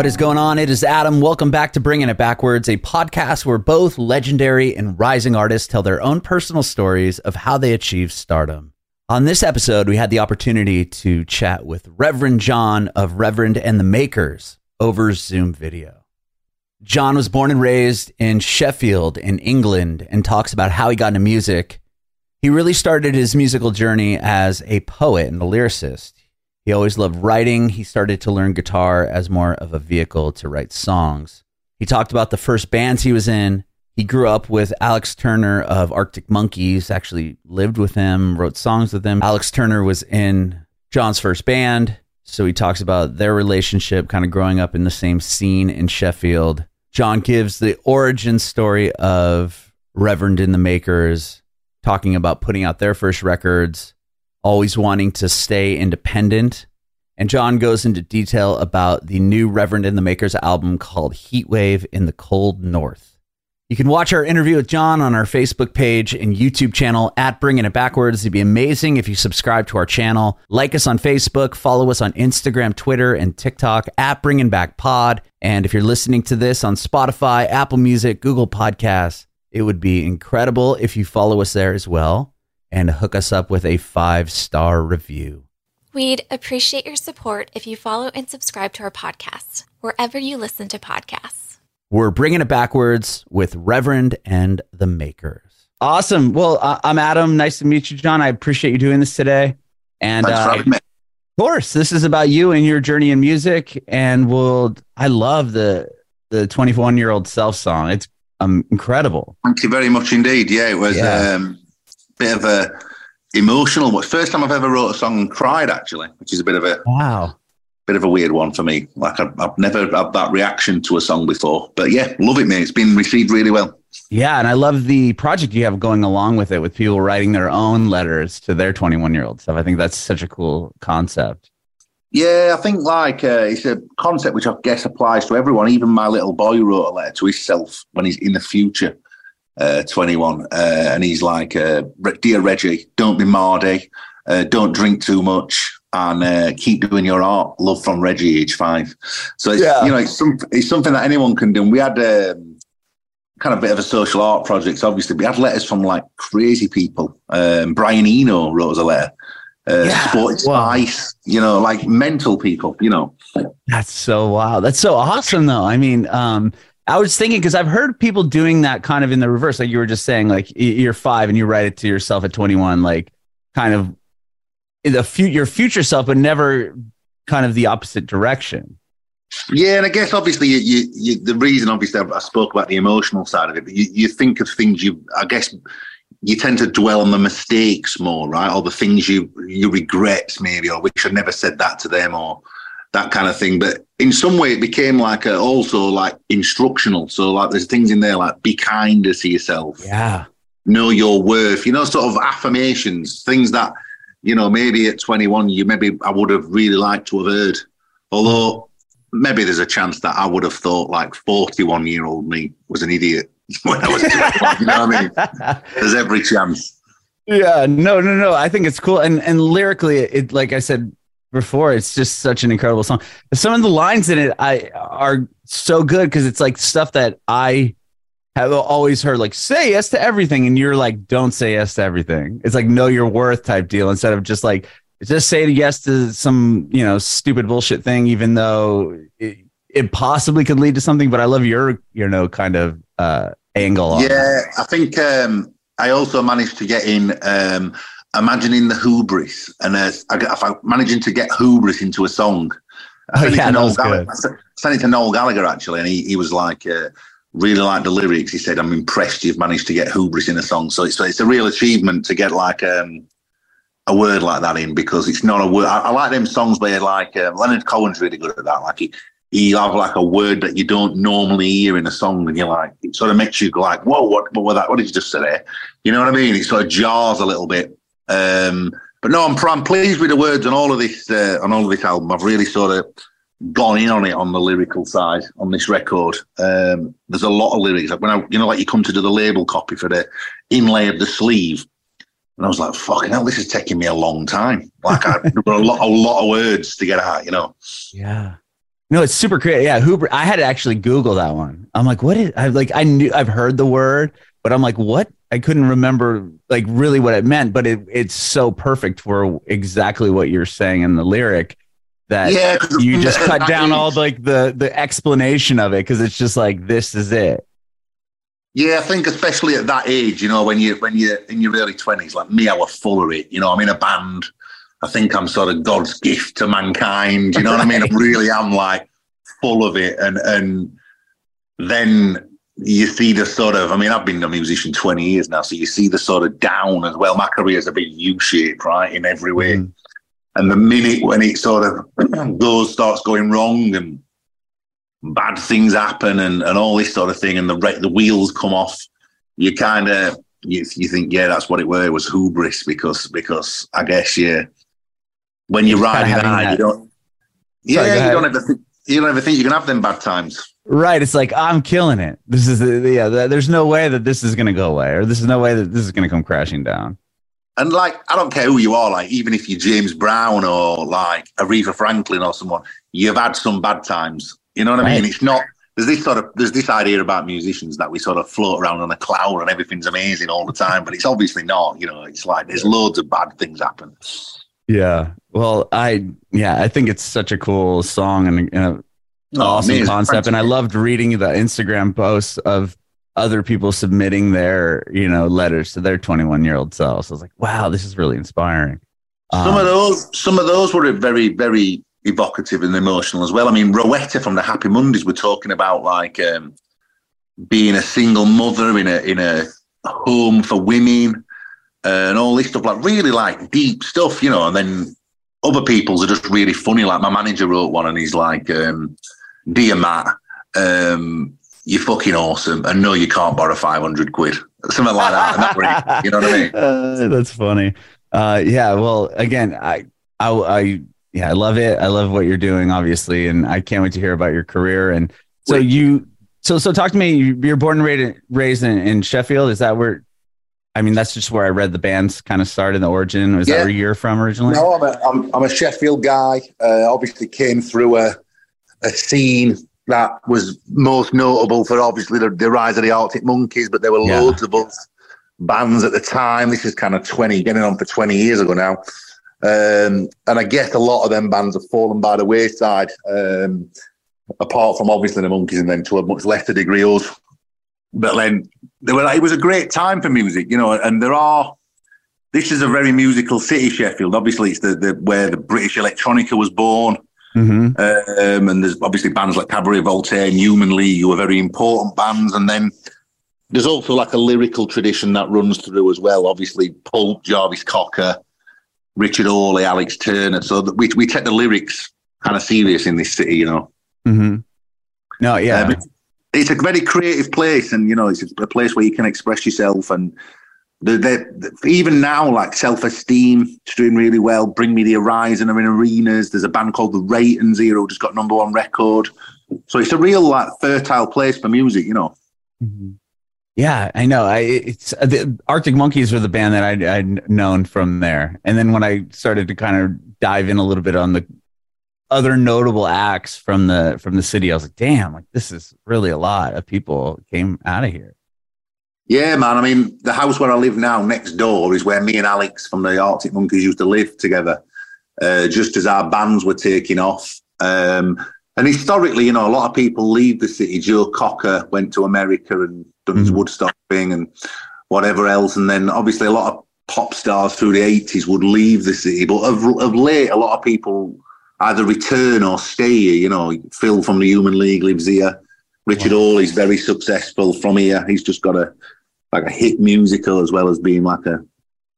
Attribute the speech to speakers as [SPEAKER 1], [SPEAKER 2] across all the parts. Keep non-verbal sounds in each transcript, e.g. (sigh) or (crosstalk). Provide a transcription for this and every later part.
[SPEAKER 1] What is going on? It is Adam. Welcome back to Bringing It Backwards, a podcast where both legendary and rising artists tell their own personal stories of how they achieved stardom. On this episode, we had the opportunity to chat with Reverend Jon of Reverend and the Makers over Zoom video. Jon was born and raised in Sheffield, in England, and talks about how he got into music. He really started his musical journey as a poet and a lyricist. He always loved writing. He started to learn guitar as more of a vehicle to write songs. He talked about the first bands he was in. He grew up with Alex Turner of Arctic Monkeys, actually lived with him, wrote songs with him. Alex Turner was in Jon's first band. So he talks about their relationship, kind of growing up in the same scene in Sheffield. Jon gives the origin story of Reverend and the Makers, talking about putting out their first records, always wanting to stay independent. And Jon goes into detail about the new Reverend and the Makers album called Heatwave in the Cold North. You can watch our interview with Jon on our Facebook page and YouTube channel at Bringing It Backwards. It'd be amazing if you subscribe to our channel, like us on Facebook, follow us on Instagram, Twitter, and TikTok at Bringing Back Pod. And if you're listening to this on Spotify, Apple Music, Google Podcasts, it would be incredible if you follow us there as well and hook us up with a five star review.
[SPEAKER 2] We'd appreciate your support if you follow and subscribe to our podcast wherever you listen to podcasts.
[SPEAKER 1] We're bringing it backwards with Reverend and the Makers. Awesome. Well, uh, I'm Adam. Nice to meet you, Jon. I appreciate you doing this today. And uh, of course, this is about you and your journey in music. And we'll, I love the the 21 year old self song. It's um, incredible.
[SPEAKER 3] Thank you very much indeed. Yeah, it was yeah. Um, bit of a emotional. First time I've ever wrote a song and cried actually, which is a bit of a
[SPEAKER 1] wow,
[SPEAKER 3] bit of a weird one for me. Like I've, I've never had that reaction to a song before, but yeah, love it, mate. It's been received really well.
[SPEAKER 1] Yeah, and I love the project you have going along with it, with people writing their own letters to their 21 year old stuff. I think that's such a cool concept.
[SPEAKER 3] Yeah, I think like uh, it's a concept which I guess applies to everyone. Even my little boy wrote a letter to himself when he's in the future uh, 21, uh, and he's like, uh, "Dear Reggie, don't be mardy, uh, don't drink too much, and uh, keep doing your art. Love from Reggie, age five. So it's, yeah. you know, it's, some, it's something that anyone can do. And we had um, kind of a bit of a social art project. Obviously, we had letters from like crazy people. Um, Brian Eno wrote us a letter. Uh, yeah. Sporty Spice, you know, like mental people, you know.
[SPEAKER 1] That's so wow. That's so awesome, though. I mean, um, I was thinking because I've heard people doing that kind of in the reverse, like you were just saying, like you're five and you write it to yourself at 21, like kind of the future, your future self, but never kind of the opposite direction.
[SPEAKER 3] Yeah, and I guess obviously you, you, you, the reason obviously I spoke about the emotional side of it, but you, you think of things you, I guess you tend to dwell on the mistakes more, right? Or the things you you regret maybe, or wish I never said that to them, or that kind of thing. But in some way, it became like a, also like instructional. So like there's things in there like be kinder to yourself.
[SPEAKER 1] Yeah.
[SPEAKER 3] Know your worth. You know, sort of affirmations, things that you know maybe at 21 you maybe I would have really liked to have heard. Although maybe there's a chance that I would have thought like 41 year old me was an idiot (laughs) when I was. you know what I mean? (laughs) There's every chance.
[SPEAKER 1] Yeah, no, no, no. I think it's cool, and and lyrically, it like I said before. It's just such an incredible song. Some of the lines in it I are so good because it's like stuff that I have always heard, like say yes to everything, and you're like, don't say yes to everything. It's like know your worth type deal instead of just like just say yes to some you know stupid bullshit thing, even though it, it possibly could lead to something. But I love your you know kind of uh, angle.
[SPEAKER 3] Yeah, I think um, I also managed to get in. Um, imagining the hubris and uh, I, managing to get hubris into a song.
[SPEAKER 1] I oh, yeah, that was good. I
[SPEAKER 3] sent it to Noel Gallagher actually, and he, he was like, uh, really liked the lyrics. He said, "I'm impressed you've managed to get hubris in a song." So it's it's a real achievement to get like um, a word like that in because it's not a word. I, I like them songs where like uh, Leonard Cohen's really good at that. Like he he have like a word that you don't normally hear in a song, and you're like, it sort of makes you go like, "Whoa, what what was that? What did you just say there?" You know what I mean? It sort of jars a little bit. Um, but no, I'm, I'm pleased with the words on all of this uh, on all of this album. I've really sort of gone in on it on the lyrical side on this record. Um, there's a lot of lyrics. Like when I, you know, like you come to do the label copy for the inlay of the sleeve, and I was like, "Fucking hell, this is taking me a long time." Like I, there were a lot, a lot of words to get out. You know.
[SPEAKER 1] Yeah. No, it's super creative. Yeah, Hubris. I had to actually Google that one. I'm like, what is? I like, I knew I've heard the word, but I'm like, what? I couldn't remember like really what it meant, but it it's so perfect for exactly what you're saying in the lyric that
[SPEAKER 3] Yeah,
[SPEAKER 1] you just (laughs) cut down all like the the explanation of it because it's just like this is it.
[SPEAKER 3] Yeah, I think especially at that age, you know, when you when you're in your early twenties, like me, I was full of it. You know, I'm in a band. I think I'm sort of God's gift to mankind. You know what I mean? I (laughs) really am like full of it. And and then you see the sort of I mean, I've been a musician 20 years now, so you see the sort of down as well. My career's a bit U-shaped, right, in every way.
[SPEAKER 1] Mhm.
[SPEAKER 3] And the minute when it sort of (clears throat) goes starts going wrong and bad things happen and, and all this sort of thing, and the re- the wheels come off, you kind of you, you think, yeah, that's what it were. It was hubris because because I guess yeah, when you're riding high, you don't. Yeah,
[SPEAKER 1] Sorry, go
[SPEAKER 3] you don't ever think you don't ever think you can have them bad times.
[SPEAKER 1] Right. It's like I'm killing it. This is the, the- yeah. th- There's no way that this is gonna go away, or this is no way that this is gonna come crashing down.
[SPEAKER 3] And like, I don't care who you are, like, even if you're James Brown or like Aretha Franklin or someone, you've had some bad times. You know what I mean? It's not, there's this sort of, there's this idea about musicians that we sort of float around on a cloud and everything's amazing all the time, but it's obviously not. You know, it's like there's loads of bad things happen.
[SPEAKER 1] Yeah. Well, I yeah, I think it's such a cool song and, and a
[SPEAKER 3] Oh,
[SPEAKER 1] awesome
[SPEAKER 3] amazing.
[SPEAKER 1] concept. And I loved reading the Instagram posts of other people submitting their, you know, letters to their 21 year old selves. I was like, wow, this is really inspiring.
[SPEAKER 3] Some
[SPEAKER 1] Um,
[SPEAKER 3] of those, some of those were very, very evocative and emotional as well. I mean, Rowetta from the Happy Mondays were talking about like um, being a single mother in a in a home for women and all this stuff, like really like deep stuff, you know. And then other people's are just really funny. Like my manager wrote one, and he's like, um, "Dear Matt, um, you're fucking awesome, and no, you can't borrow five hundred quid." (laughs) Something like that. That really, you know what I mean? (laughs)
[SPEAKER 1] Uh, that's funny. Uh, yeah. Well, again, I, I, I, yeah, I love it. I love what you're doing, obviously, and I can't wait to hear about your career. And so
[SPEAKER 3] Wait.
[SPEAKER 1] you, so so talk to me. You- You're born and raised, raised in, in Sheffield. Is that where? I mean, that's just where I read the band's kind of started. In the origin was that where you're from originally?
[SPEAKER 4] No, I'm a, I'm, I'm a Sheffield guy. Uh, obviously, came through a, a scene that was most notable for obviously the, the rise of the Arctic Monkeys, but there were
[SPEAKER 1] Yeah.
[SPEAKER 4] loads of us bands at the time. This is kind of 20, getting on for 20 years ago now. Um, and I guess a lot of them bands have fallen by the wayside, um, apart from obviously the Monkeys and then to a much lesser degree us. But then there were, it was a great time for music, you know, and there are this is a very musical city, Sheffield. Obviously, it's the, the where the British electronica was born,
[SPEAKER 1] Mhm.
[SPEAKER 3] um, and there's obviously bands like Cabaret Voltaire and Human League who are very important bands. And then there's also like a lyrical tradition that runs through as well. Obviously, Pulp, Jarvis Cocker, Richard Hawley, Alex Turner. So we we take the lyrics kind of serious in this city, you know.
[SPEAKER 1] Mhm. No, yeah.
[SPEAKER 3] Um, it's- a very creative place, and you know, it's a place where you can express yourself. And even now, like self esteem, it's doing really well. Bring Me the Horizon are in arenas. There's a band called the Reytons here who just got number one record. So it's a real like fertile place for music, you know.
[SPEAKER 1] Mhm. Yeah, I know. I it's uh, the Arctic Monkeys were the band that I'd, I'd known from there, and then when I started to kind of dive in a little bit on the other notable acts from the from the city, I was like, damn, like this is really a lot of people came out of here.
[SPEAKER 3] Yeah, man. I mean, the house where I live now, next door, is where me and Alex from the Arctic Monkeys used to live together. Uh, just as our bands were taking off, um, and historically, you know, a lot of people leave the city. Joe Cocker went to America and done his
[SPEAKER 1] Mhm.
[SPEAKER 3] Woodstock thing and whatever else, and then obviously a lot of pop stars through the eighties would leave the city. But of, of late, a lot of people either return or stay here. You know, Phil from the Human League lives here. Richard Hawley's very successful from here. He's just got a like a hit musical as well as being like a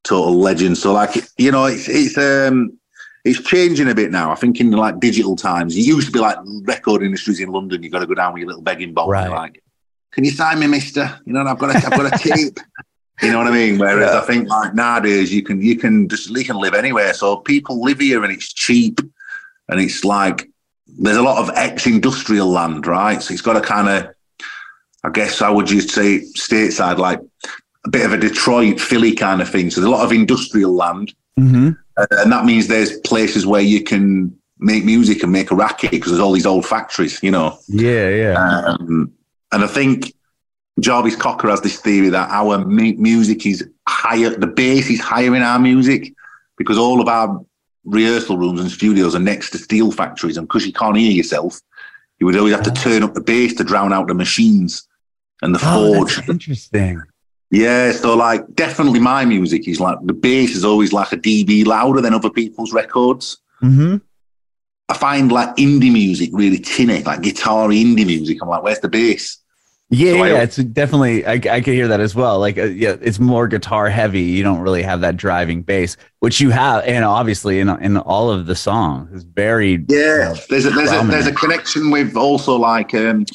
[SPEAKER 3] total legend. So like you know, it's it's um it's changing a bit now. I think in like digital times, it used to be like record industries in London. You got to go down with your little begging bowl,
[SPEAKER 1] Right.
[SPEAKER 3] like, "Can you sign me, Mister?" You know, I've got a, I've got a (laughs) tape. You know what I mean? Whereas
[SPEAKER 1] Yeah.
[SPEAKER 3] I think like nowadays, you can you can just you can live anywhere. So people live here, and it's cheap, and it's like there's a lot of ex-industrial land, right? So it's got a kind of, I guess, how would you say, stateside, like a bit of a Detroit, Philly kind of thing. So there's a lot of industrial land,
[SPEAKER 1] Mm-hmm.
[SPEAKER 3] uh, and that means there's places where you can make music and make a racket because there's all these old factories, you know.
[SPEAKER 1] Yeah, yeah.
[SPEAKER 3] Um, and I think Jarvis Cocker has this theory that our mu- music is higher, the bass is higher in our music because all of our rehearsal rooms and studios are next to steel factories. And because you can't hear yourself, you would always have to turn up the bass to drown out the machines and the
[SPEAKER 1] Oh,
[SPEAKER 3] forge.
[SPEAKER 1] interesting.
[SPEAKER 3] Yeah, so like definitely my music is like the bass is always like a dB louder than other people's records.
[SPEAKER 1] hmm
[SPEAKER 3] I find like indie music really tinny, like guitar indie music. I'm like, where's the bass?
[SPEAKER 1] Yeah,
[SPEAKER 3] So I-
[SPEAKER 1] yeah, it's definitely. I, I could hear that as well. Like, uh, yeah, it's more guitar heavy. You don't really have that driving bass, which you have, and obviously in in all of the songs, it's very
[SPEAKER 3] Yeah, there's a there's a there's a connection with also like um,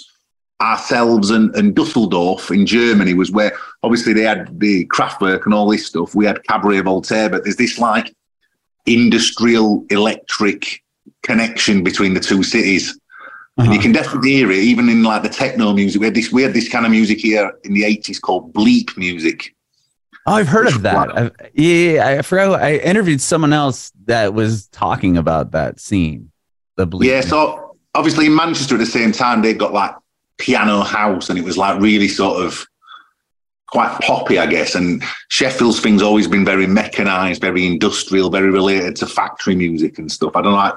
[SPEAKER 3] ourselves and, and Dusseldorf in Germany was where obviously they had the Kraftwerk and all this stuff. We had Cabaret Voltaire, but there's this like industrial electric connection between the two cities. And you
[SPEAKER 1] Uh-huh.
[SPEAKER 3] can definitely hear it, even in like the techno music. We had this we had this kind of music here in the eighties called bleep music.
[SPEAKER 1] Oh, I've heard of that. I've, yeah, I forgot. I interviewed someone else that was talking about that scene. The bleep.
[SPEAKER 3] Yeah, so obviously in Manchester at the same time they got like piano house, and it was like really sort of quite poppy, I guess. And Sheffield's thing's always been very mechanized, very industrial, very related to factory music and stuff. I don't like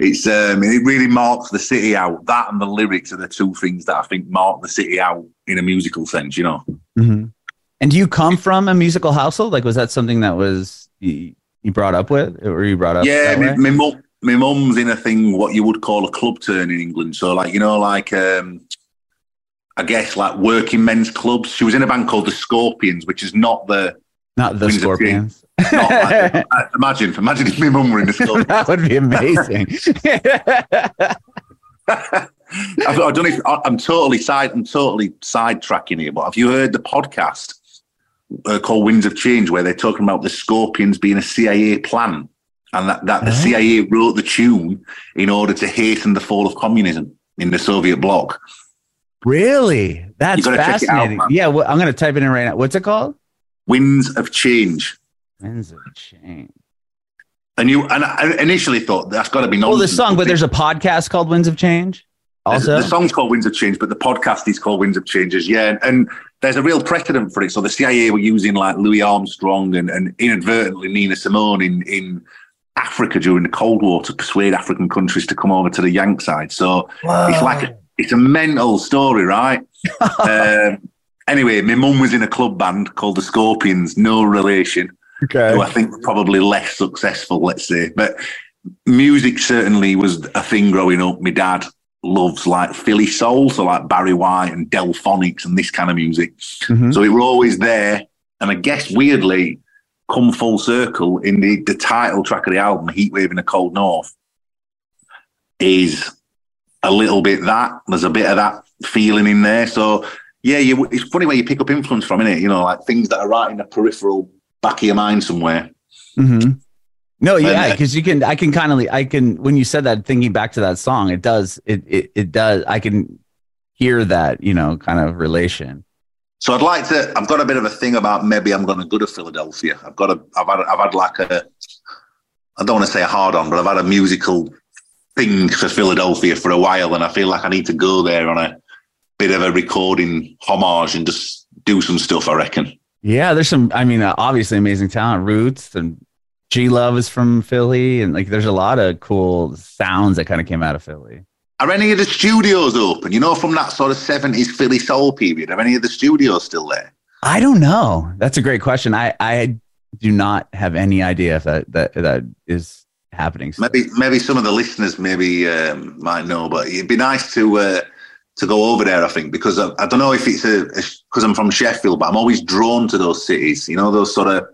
[SPEAKER 3] it's um it really marks the city out. That and the lyrics are the two things that I think mark the city out in a musical sense, you know.
[SPEAKER 1] Mhm. And do you come from a musical household? Like, was that something that was you, you brought up with, or you brought up?
[SPEAKER 3] Yeah, my, my mum, my mum's in a thing what you would call a club turn in England. So like you know, like um, I guess like working men's clubs. She was in a band called the Scorpions, which is not the.
[SPEAKER 1] not the Scorpions.
[SPEAKER 3] Not like, (laughs) imagine, imagine if my mum were in the (laughs) Scorpions.
[SPEAKER 1] that would be amazing. (laughs)
[SPEAKER 3] I've, I don't know if I- I'm totally side. I'm totally sidetracking here, but have you heard the podcast uh, called Winds of Change where they're talking about the Scorpions being a CIA plan and that, that the
[SPEAKER 1] Oh.
[SPEAKER 3] CIA wrote the tune in order to hasten the fall of communism in the Soviet bloc?
[SPEAKER 1] Really? That's
[SPEAKER 3] You gotta check it out,
[SPEAKER 1] fascinating. yeah, well, I'm going to type it in right now. What's it called?
[SPEAKER 3] Winds of Change.
[SPEAKER 1] Winds of Change.
[SPEAKER 3] And you and I initially thought that's got to be
[SPEAKER 1] Well,
[SPEAKER 3] nonsense.
[SPEAKER 1] the song, but there's a podcast called Winds of Change. Also,
[SPEAKER 3] the song's called Winds of Change, but the podcast is called Winds of Changes. Yeah, and, and there's a real precedent for it. So the CIA were using like Louis Armstrong and, and inadvertently Nina Simone in in Africa during the Cold War to persuade African countries to come over to the Yank side. So it's like a, it's a mental story, right? (laughs) um, anyway, my mum was in a club band called the Scorpions, no relation
[SPEAKER 1] okay.
[SPEAKER 3] who I think were probably less successful, let's say. But music certainly was a thing growing up. My dad loves like Philly soul, so like Barry White and Delfonics and this kind of music.
[SPEAKER 1] Mhm.
[SPEAKER 3] So it were always there. And I guess weirdly, come full circle in the, the title track of the album, Heatwave in the Cold North, is a little bit that. There's a bit of that feeling in there. So yeah, you, it's funny where you pick up influence from, innit? You know, like things that are right in the peripheral back of your mind somewhere.
[SPEAKER 1] Mm-hmm. No, yeah, because you can. I can kind of. I can. When you said that, thinking back to that song, it does. It it it does. I can hear that. You know, kind of relation.
[SPEAKER 3] So I'd like to. I've got a bit of a thing about maybe I'm going to go to Philadelphia. I've got a. I've had. I've had like a. I don't want to say a hard on, but I've had a musical thing for Philadelphia for a while, and I feel like I need to go there on a bit of a recording homage and just do some stuff. I reckon.
[SPEAKER 1] Yeah, there's some. I mean, uh, obviously amazing talent. Roots and G Love is from Philly, and like there's a lot of cool sounds that kind of came out of Philly.
[SPEAKER 3] Are any of the studios open? You know, from that sort of seventies Philly soul period. Are any of the studios still there?
[SPEAKER 1] I don't know. That's a great question. I I do not have any idea if that that that is happening. still.
[SPEAKER 3] Maybe maybe some of the listeners maybe um, might know, but it'd be nice to uh, to go over there. I think because I, I don't know if it's because I'm from Sheffield, but I'm always drawn to those cities. You know, those sort of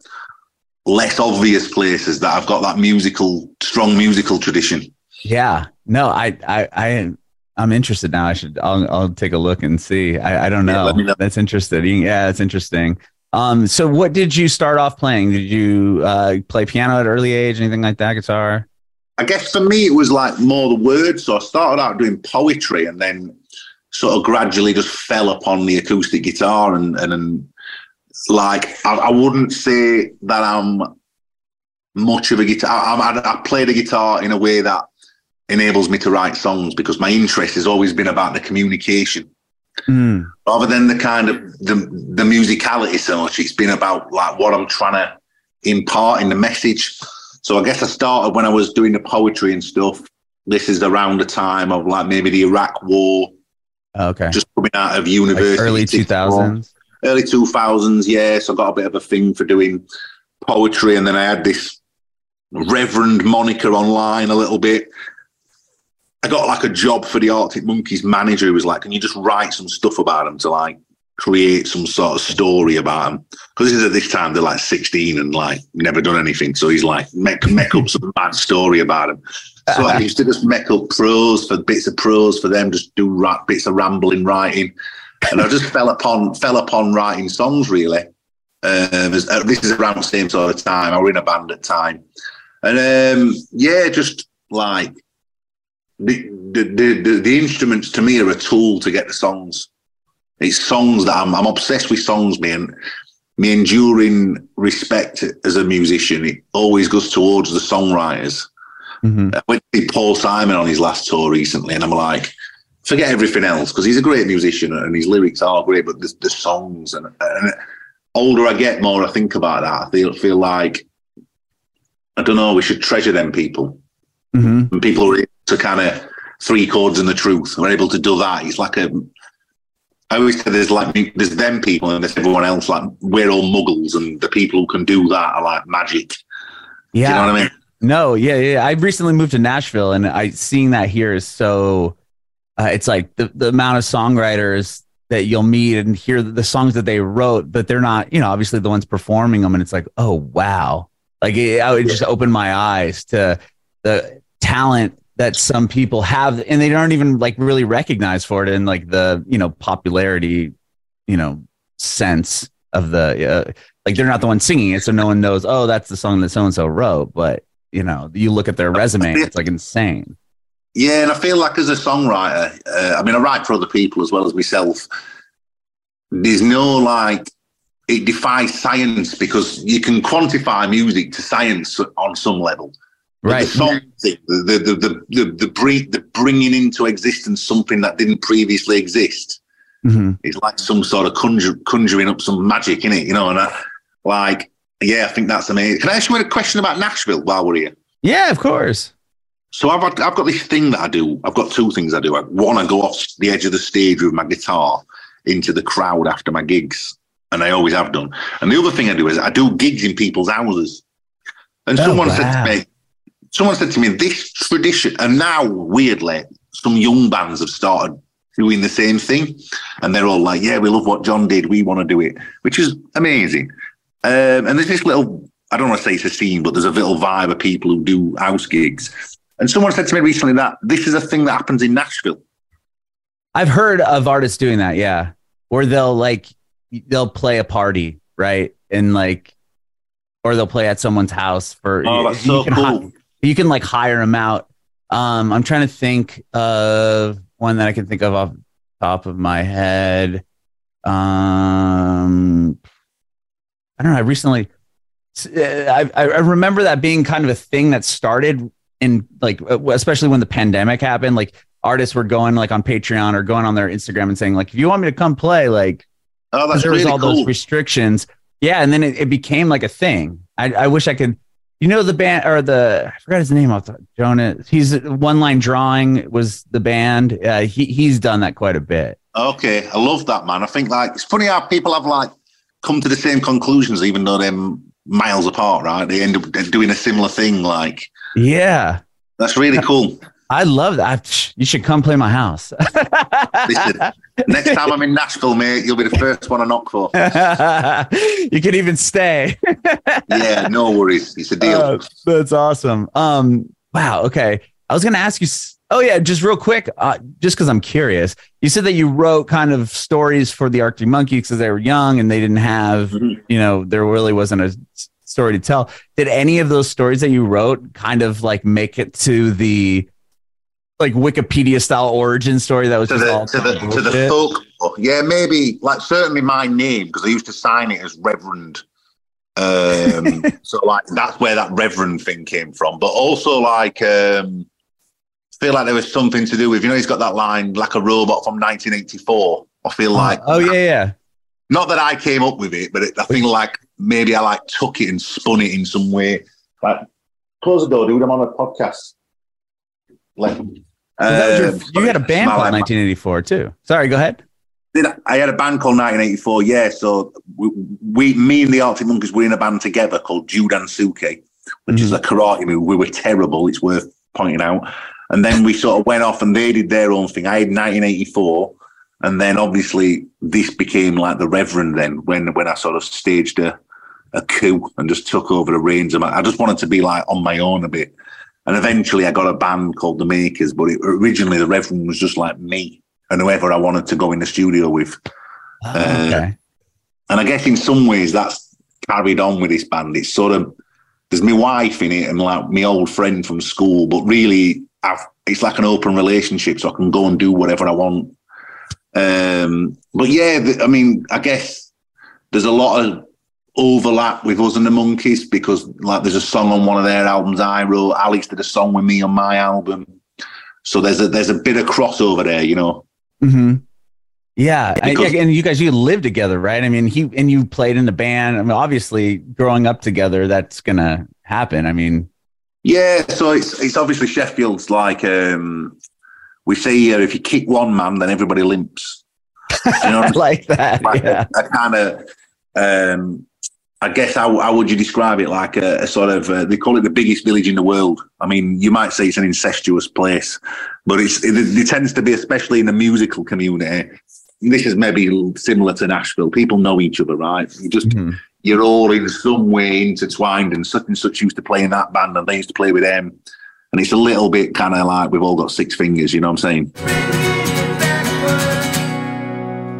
[SPEAKER 3] less obvious places that I've got that musical strong musical tradition.
[SPEAKER 1] Yeah. No, I I I I'm interested now. I should I'll I'll take a look and see. I I don't know.
[SPEAKER 3] me know.
[SPEAKER 1] That's interesting. Yeah, that's interesting. Um so what did you start off playing? Did you uh play piano at early age, anything like that, guitar?
[SPEAKER 3] I guess for me, it was like more the words. So I started out doing poetry and then sort of gradually just fell upon the acoustic guitar. And, and, and like, I, I wouldn't say that I'm much of a guitar. I, I, I play the guitar in a way that enables me to write songs because my interest has always been about the communication
[SPEAKER 1] Mm.
[SPEAKER 3] rather than the kind of the the musicality so much. It's been about like what I'm trying to impart in the message. So I guess I started when I was doing the poetry and stuff. This is around the time of like maybe the Iraq War,
[SPEAKER 1] Okay.
[SPEAKER 3] just coming out of
[SPEAKER 1] Like
[SPEAKER 3] university.
[SPEAKER 1] early two thousands.
[SPEAKER 3] early 2000s, yeah. So I got a bit of a thing for doing poetry. And then I had this Reverend moniker online a little bit. I got like a job for the Arctic Monkeys manager who was like, Can you just write some stuff about them to like create some sort of story about them? Because at this time they're like 16 and like never done anything. So he's like, Make, make up some bad story about them. So I used to just make up prose for bits of prose for them, just do rap, bits of rambling writing and I just fell upon fell upon writing songs really. Um, uh, this is around the same sort of time. I were in a band at time, and um, yeah, just like the, the the the instruments to me are a tool to get the songs. It's songs that I'm I'm obsessed with songs, man. My enduring respect as a musician, it always goes towards the songwriters.
[SPEAKER 1] Mhm.
[SPEAKER 3] I went to see Paul Simon on his last tour recently, and I'm like, forget everything else because he's a great musician and his lyrics are great, but the, the songs and, and older I get, more I think about that. I feel feel like I don't know. We should treasure them people
[SPEAKER 1] Mhm.
[SPEAKER 3] and people are to kind of three chords and the truth. We're able to do that. It's like a. I always say there's like there's them people and there's everyone else. Like we're all muggles, and the people who can do that are like magic.
[SPEAKER 1] Yeah.
[SPEAKER 3] Do you know what I mean?
[SPEAKER 1] No, yeah, yeah. I recently moved to Nashville, and I seeing that here is so. Uh, it's like the the amount of songwriters that you'll meet and hear the songs that they wrote, but they're not, you know, obviously the ones performing them, and it's like, oh wow, like it, I would just opened my eyes to the talent that some people have, and they aren't even like really recognized for it in like the you know popularity, you know, sense of the uh, like they're not the one singing it, so no one knows. Oh, that's the song that so and so wrote, but you know, you look at their resume, it's like insane.
[SPEAKER 3] Yeah, and I feel like as a songwriter, uh, I mean, I write for other people as well as myself. There's no like, it defies science because you can quantify music to science on some level.
[SPEAKER 1] Right.
[SPEAKER 3] The song thing, the the the the, the, the, bring, the bringing into existence something that didn't previously exist.
[SPEAKER 1] Mhm.
[SPEAKER 3] It's like some sort of conjure, conjuring up some magic in it, you know. And I, like, yeah, I think that's amazing. Can I ask you a question about Nashville while we're here?
[SPEAKER 1] Yeah, of course.
[SPEAKER 3] So I've got, I've got this thing that I do. I've got two things I do. One, I go off the edge of the stage with my guitar into the crowd after my gigs, and I always have done. And the other thing I do is I do gigs in people's houses. And
[SPEAKER 1] Oh,
[SPEAKER 3] someone said to me, someone said to me, this tradition, and now weirdly, some young bands have started doing the same thing, and they're all like, "Yeah, we love what Jon did. We want to do it," which is amazing. Um, and there's this little, I don't want to say it's a scene, but there's a little vibe of people who do house gigs. And someone said to me recently that this is a thing that happens in Nashville.
[SPEAKER 1] I've heard of artists doing that, yeah. Or they'll like they'll play a party, right? And like or they'll play at someone's house for
[SPEAKER 3] Oh, that's so cool.
[SPEAKER 1] You can like hire them out. Um, I'm trying to think of one that I can think of off the top of my head. Um, I don't know. I recently, I, I remember that being kind of a thing that started in like, especially when the pandemic happened. Like artists were going like on Patreon or going on their Instagram and saying like, if you want me to come play, like
[SPEAKER 3] Oh, that's
[SPEAKER 1] there was all
[SPEAKER 3] cool.
[SPEAKER 1] those restrictions. Yeah, and then it, it became like a thing. I, I wish I could. You know the band or the I forgot his name off the Jonah. He's one line drawing was the band. Uh, he he's done that quite a bit.
[SPEAKER 3] Okay, I love that, man. I think like it's funny how people have like come to the same conclusions, even though they're miles apart, right? They end up doing a similar thing. Like
[SPEAKER 1] Yeah,
[SPEAKER 3] that's really cool.
[SPEAKER 1] I love that. You should come play my house.
[SPEAKER 3] Listen, next time I'm in Nashville, mate, you'll be the first one I knock for. (laughs)
[SPEAKER 1] you can even stay.
[SPEAKER 3] Yeah, no worries. It's a deal.
[SPEAKER 1] Uh, that's awesome. Um, wow. Okay. I was going to ask you. Oh yeah, just real quick, uh, just because I'm curious. You said that you wrote kind of stories for the Arctic Monkeys because they were young and they didn't have,
[SPEAKER 3] Mhm.
[SPEAKER 1] you know, there really wasn't a story to tell. Did any of those stories that you wrote kind of like make it to the like Wikipedia style origin story that was
[SPEAKER 3] to
[SPEAKER 1] just
[SPEAKER 3] the to the to the folk. Yeah, maybe like certainly my name because I used to sign it as Reverend. Um, (laughs) so like that's where that Reverend thing came from. But also like um, feel like there was something to do with, you know, he's got that line like a robot from 1984. I feel like.
[SPEAKER 1] Oh, yeah, yeah.
[SPEAKER 3] Not that I came up with it, but it, I think like maybe I like took it and spun it in some way. Like, close the door, dude. I'm on a podcast. Like,
[SPEAKER 1] your, um, you had a band called 1984 too. Sorry, go ahead.
[SPEAKER 3] I, had a band called 1984. Yeah, so we, we, me and the Arctic Monkeys were in a band together called Judan Suicide, which mm-hmm. is a karate move. We were terrible. It's worth pointing out. And then we sort of went off and they did their own thing. I had 1984. And then obviously this became like the Reverend then when, when I sort of staged a, a coup and just took over the reins. I just wanted to be like on my own a bit. And eventually I got a band called The Makers, but it, originally the Reverend was just like me and whoever I wanted to go in the studio with. Oh, okay. Uh, and I guess in some ways that's carried on with this band. It's sort of, there's my wife in it and like my old friend from school, but really I've, it's like an open relationship so I can go and do whatever I want. Um, but yeah, I mean, I guess there's a lot of overlap with us and the monkeys because like there's a song on one of their albums I wrote. Alex did a song with me on my album, so there's a there's a bit of crossover there, you know.
[SPEAKER 1] Hmm. Yeah, because, I, and you guys you live together, right? I mean, he and you played in the band. I mean, obviously, growing up together, that's gonna happen. I mean,
[SPEAKER 3] yeah. So it's it's obviously Sheffield's like um, we say here: if you kick one man, then everybody limps.
[SPEAKER 1] You know, (laughs) like that. Like yeah.
[SPEAKER 3] a, a kind of um, I guess how, how would you describe it? Like a, a sort of uh, they call it the biggest village in the world. I mean, you might say it's an incestuous place, but it's it, it tends to be, especially in the musical community. This is maybe similar to Nashville. People know each other, right? You just mm-hmm. you're all in some way intertwined, and such and such used to play in that band, and they used to play with them, and it's a little bit kind of like we've all got six fingers. You know what I'm
[SPEAKER 1] saying?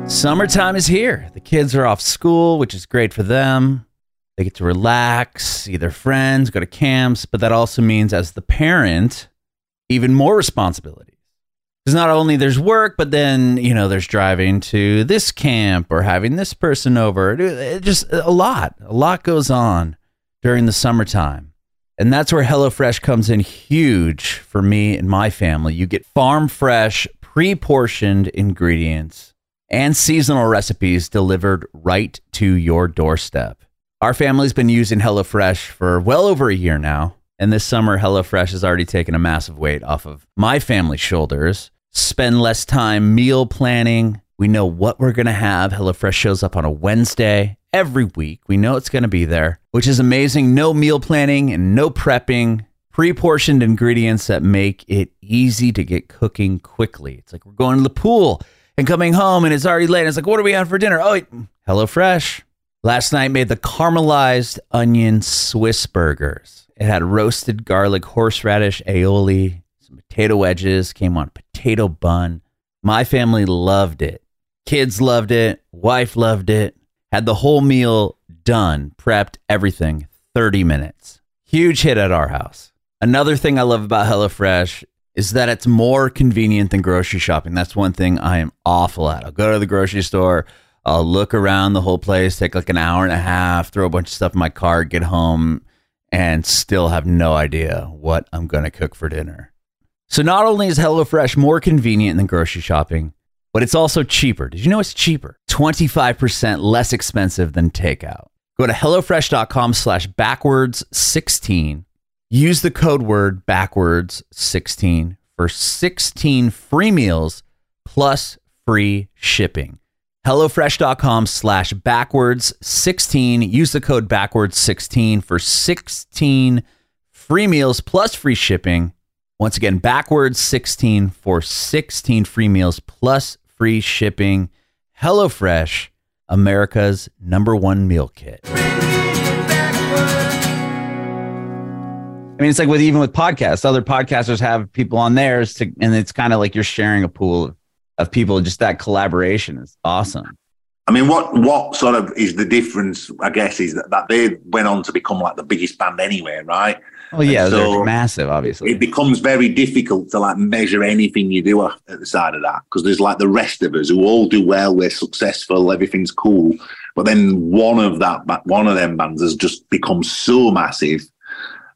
[SPEAKER 1] Summertime is here. The kids are off school, which is great for them. They get to relax, see their friends, go to camps, but that also means as the parent, even more responsibilities. Because not only there's work, but then, you know, there's driving to this camp or having this person over. It just a lot, a lot goes on during the summertime. And that's where HelloFresh comes in huge for me and my family. You get farm fresh, pre portioned ingredients and seasonal recipes delivered right to your doorstep. Our family's been using HelloFresh for well over a year now. And this summer, HelloFresh has already taken a massive weight off of my family's shoulders. Spend less time meal planning. We know what we're going to have. HelloFresh shows up on a Wednesday every week. We know it's going to be there, which is amazing. No meal planning and no prepping. Pre portioned ingredients that make it easy to get cooking quickly. It's like we're going to the pool and coming home and it's already late. It's like, what are we having for dinner? Oh, HelloFresh. Last night made the caramelized onion Swiss burgers. It had roasted garlic, horseradish, aioli, some potato wedges, came on potato bun. My family loved it. Kids loved it. Wife loved it. Had the whole meal done, prepped everything, 30 minutes. Huge hit at our house. Another thing I love about HelloFresh is that it's more convenient than grocery shopping. That's one thing I am awful at. I'll go to the grocery store I'll look around the whole place, take like an hour and a half, throw a bunch of stuff in my car, get home, and still have no idea what I'm going to cook for dinner. So not only is HelloFresh more convenient than grocery shopping, but it's also cheaper. Did you know it's cheaper? 25% less expensive than takeout. Go to HelloFresh.com slash backwards 16. Use the code word backwards 16 for 16 free meals plus free shipping HelloFresh.com slash backwards 16. Use the code backwards 16 for 16 free meals plus free shipping. Once again, backwards 16 for 16 free meals plus free shipping. HelloFresh, America's number one meal kit. I mean, it's like with even with podcasts, other podcasters have people on theirs to, and it's kind of like you're sharing a pool of of people. Just that collaboration is awesome.
[SPEAKER 3] I mean, what what sort of is the difference? I guess is that, that they went on to become like the biggest band anyway, right?
[SPEAKER 1] Oh yeah, so they're massive. Obviously,
[SPEAKER 3] it becomes very difficult to like measure anything you do at the side of that because there's like the rest of us who all do well, we're successful, everything's cool, but then one of that one of them bands has just become so massive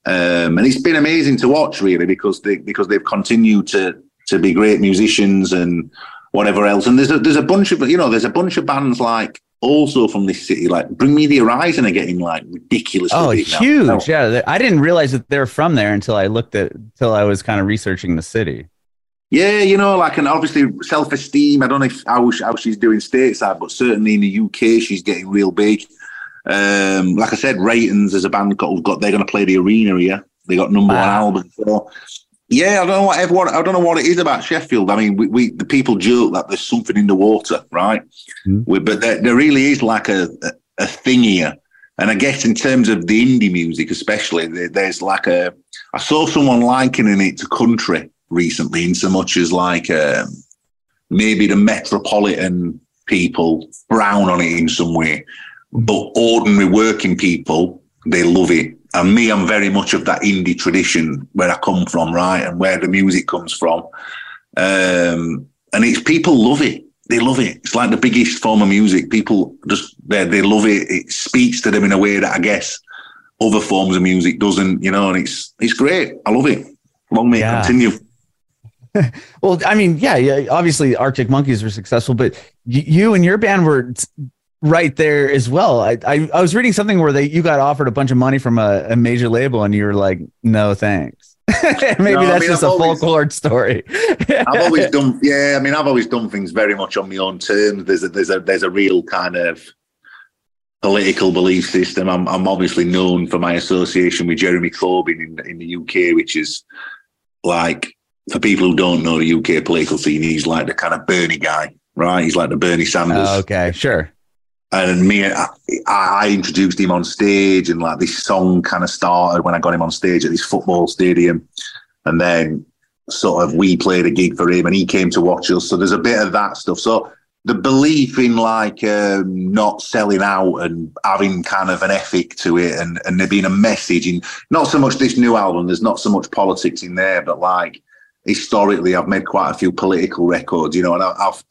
[SPEAKER 3] Um, and it's been amazing to watch, really, because they because they've continued to to be great musicians and whatever else. And there's a there's a bunch of you know there's a bunch of bands like also from this city, like Bring Me the Horizon are getting like ridiculous.
[SPEAKER 1] Oh, huge! Now. Yeah, I didn't realize that they're from there until I looked at until I was kind of researching the city.
[SPEAKER 3] Yeah, you know, like, and obviously self esteem. I don't know if how, how she's doing stateside, but certainly in the UK, she's getting real big. Um, like I said, Reytons as a band got, got they're going to play the arena here. They got number wow. one album. So yeah, I don't know what everyone. I don't know what it is about Sheffield. I mean, we, we the people joke that there's something in the water, right? Mm. We, but there, there, really is like a, a, a thing here. And I guess in terms of the indie music, especially, there, there's like a. I saw someone likening it to country recently, in so much as like um, maybe the metropolitan people frown on it in some way, but ordinary working people they love it and me, I'm very much of that indie tradition where I come from, right, and where the music comes from. Um, and it's people love it. They love it. It's like the biggest form of music. People just they they love it. It speaks to them in a way that I guess other forms of music doesn't. You know, and it's it's great. I love it. Long may yeah. it continue. (laughs)
[SPEAKER 1] well, I mean, yeah, yeah. Obviously, Arctic Monkeys were successful, but you and your band were right there as well. I, I, I was reading something where they you got offered a bunch of money from a, a major label and you were like, no thanks. (laughs) Maybe no, that's I mean, just I've a always, folklore story. (laughs)
[SPEAKER 3] I've always done, (laughs) yeah. I mean, I've always done things very much on my own terms. There's a, there's a, there's a real kind of political belief system. I'm, I'm obviously known for my association with Jeremy Corbyn in, in the UK, which is like for people who don't know the UK political scene, he's like the kind of Bernie guy, right? He's like the Bernie Sanders.
[SPEAKER 1] Oh, okay, sure
[SPEAKER 3] and me, I, I, introduced him on stage, and like this song kind of started when I got him on stage at this football stadium, and then sort of we played a gig for him, and he came to watch us. So there's a bit of that stuff. So the belief in like um, not selling out and having kind of an ethic to it, and and there being a message in not so much this new album. There's not so much politics in there, but like historically, I've made quite a few political records, you know, and I, I've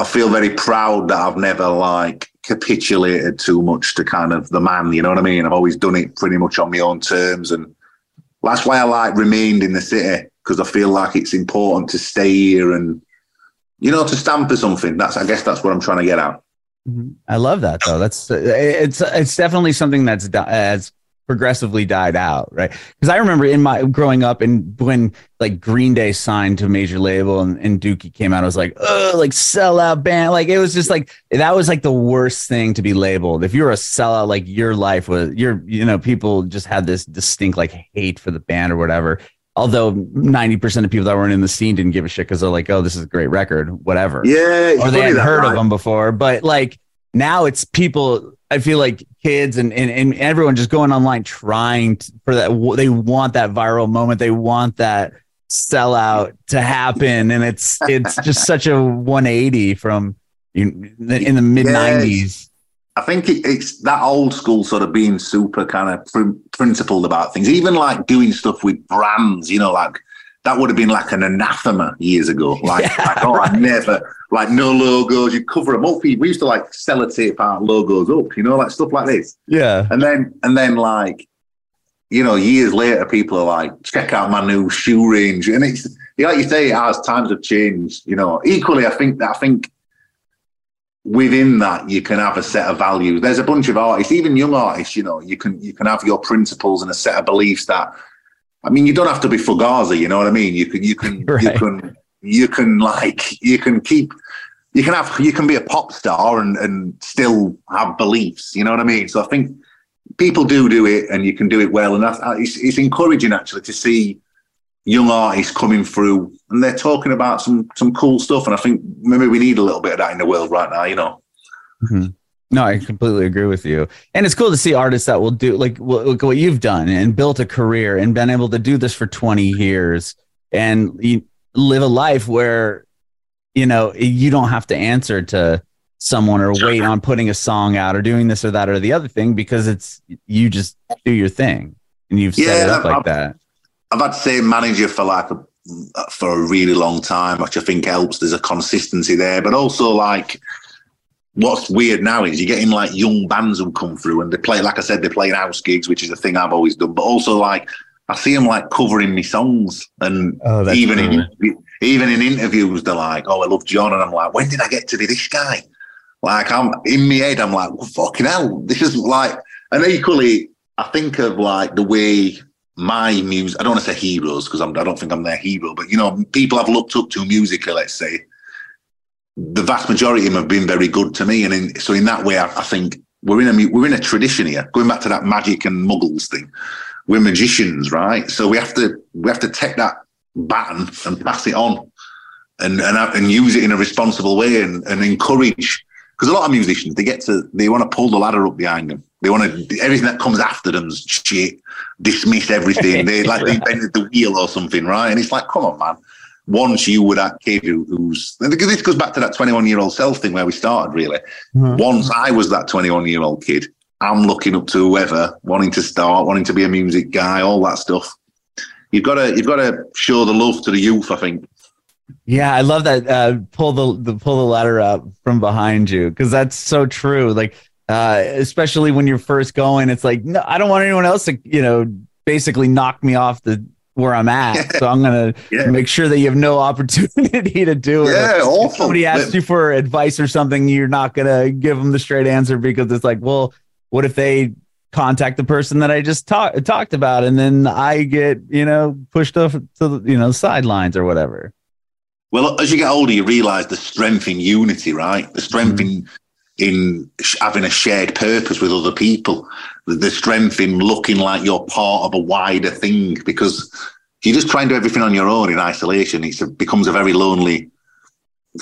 [SPEAKER 3] I feel very proud that I've never like capitulated too much to kind of the man. You know what I mean? I've always done it pretty much on my own terms, and that's why I like remained in the city because I feel like it's important to stay here and you know to stand for something. That's I guess that's what I'm trying to get at.
[SPEAKER 1] Mm-hmm. I love that though. That's it's it's definitely something that's as progressively died out, right? Because I remember in my growing up and when like Green Day signed to a major label and, and Dookie came out, I was like, oh, like sellout band. Like it was just like that was like the worst thing to be labeled. If you're a sellout, like your life was your, you know, people just had this distinct like hate for the band or whatever. Although 90% of people that weren't in the scene didn't give a shit because they're like, oh, this is a great record, whatever.
[SPEAKER 3] Yeah.
[SPEAKER 1] Or they hadn't heard right. of them before. But like now it's people I feel like kids and, and, and everyone just going online trying to, for that. They want that viral moment. They want that sellout to happen. And it's, it's just such a 180 from in the mid nineties.
[SPEAKER 3] I think it, it's that old school sort of being super kind of pr- principled about things, even like doing stuff with brands, you know, like that would have been like an anathema years ago. (laughs) Like, yeah, like oh, right. I never, like no logos, you cover them up. We used to like sellotape our logos up, you know, like stuff like this.
[SPEAKER 1] Yeah.
[SPEAKER 3] And then, and then like, you know, years later, people are like, check out my new shoe range. And it's, like you say, as times have changed, you know, equally, I think that, I think within that you can have a set of values. There's a bunch of artists, even young artists, you know, you can, you can have your principles and a set of beliefs that, I mean, you don't have to be Fugazi, you know what I mean? You can, you can, (laughs) right. you can, you can like, you can keep, you can have, you can be a pop star and, and still have beliefs, you know what I mean? So I think people do do it and you can do it well. And that's, uh, it's, it's encouraging actually to see young artists coming through and they're talking about some, some cool stuff. And I think maybe we need a little bit of that in the world right now, you know?
[SPEAKER 1] Mm-hmm. No, I completely agree with you. And it's cool to see artists that will do like what, what you've done and built a career and been able to do this for 20 years and you live a life where, you know, you don't have to answer to someone or wait on putting a song out or doing this or that or the other thing because it's you just do your thing and you've set yeah, it up like I've, that.
[SPEAKER 3] I've had the same manager for like a, for a really long time, which I think helps. There's a consistency there, but also like what's weird now is you're getting like young bands who come through and they play, like I said, they play in house gigs, which is a thing I've always done. But also like I see them like covering me songs, and
[SPEAKER 1] Oh,
[SPEAKER 3] even in even in interviews, they're like, "Oh, I love Jon," and I'm like, "When did I get to be this guy?" Like I'm in my head, I'm like, well, "Fucking hell, this is like." And equally, I think of like the way my music. I don't want to say heroes because I don't think I'm their hero, but you know, people I've looked up to musically, let's say, the vast majority of them have been very good to me, and in, so in that way, I, I think we're in a we're in a tradition here. Going back to that magic and muggles thing, we're magicians, right? So we have to we have to take that baton and pass it on, and and and use it in a responsible way, and, and encourage. Because a lot of musicians, they get to they want to pull the ladder up behind them. They want to everything that comes after them's shit. Dismiss everything. (laughs) They like they invented the wheel or something, right? And it's like, come on, man. Once you were that kid who, who's this goes back to that 21 year old self thing where we started really. Once I was that 21 year old kid, I'm looking up to whoever, wanting to start, wanting to be a music guy, all that stuff. You've got to you've got to show the love to the youth. I think.
[SPEAKER 1] Yeah, I love that. Uh, pull the, the pull the ladder up from behind you because that's so true. Like, uh, especially when you're first going, it's like no, I don't want anyone else to, you know, basically knock me off the where I'm at. (laughs) So I'm gonna
[SPEAKER 3] Yeah.
[SPEAKER 1] make sure that you have no (laughs) opportunity to do it.
[SPEAKER 3] Yeah,
[SPEAKER 1] If
[SPEAKER 3] awful.
[SPEAKER 1] somebody asks you for advice or something, you're not gonna give them the straight answer because it's like, well, what if they contact the person that I just talked talked about, and then I get you know pushed off to the you know sidelines or whatever.
[SPEAKER 3] Well, as you get older, you realise the strength in unity, right? The strength mm-hmm. in in sh- having a shared purpose with other people. The, the strength in looking like you're part of a wider thing. Because if you just try and do everything on your own in isolation, it becomes a very lonely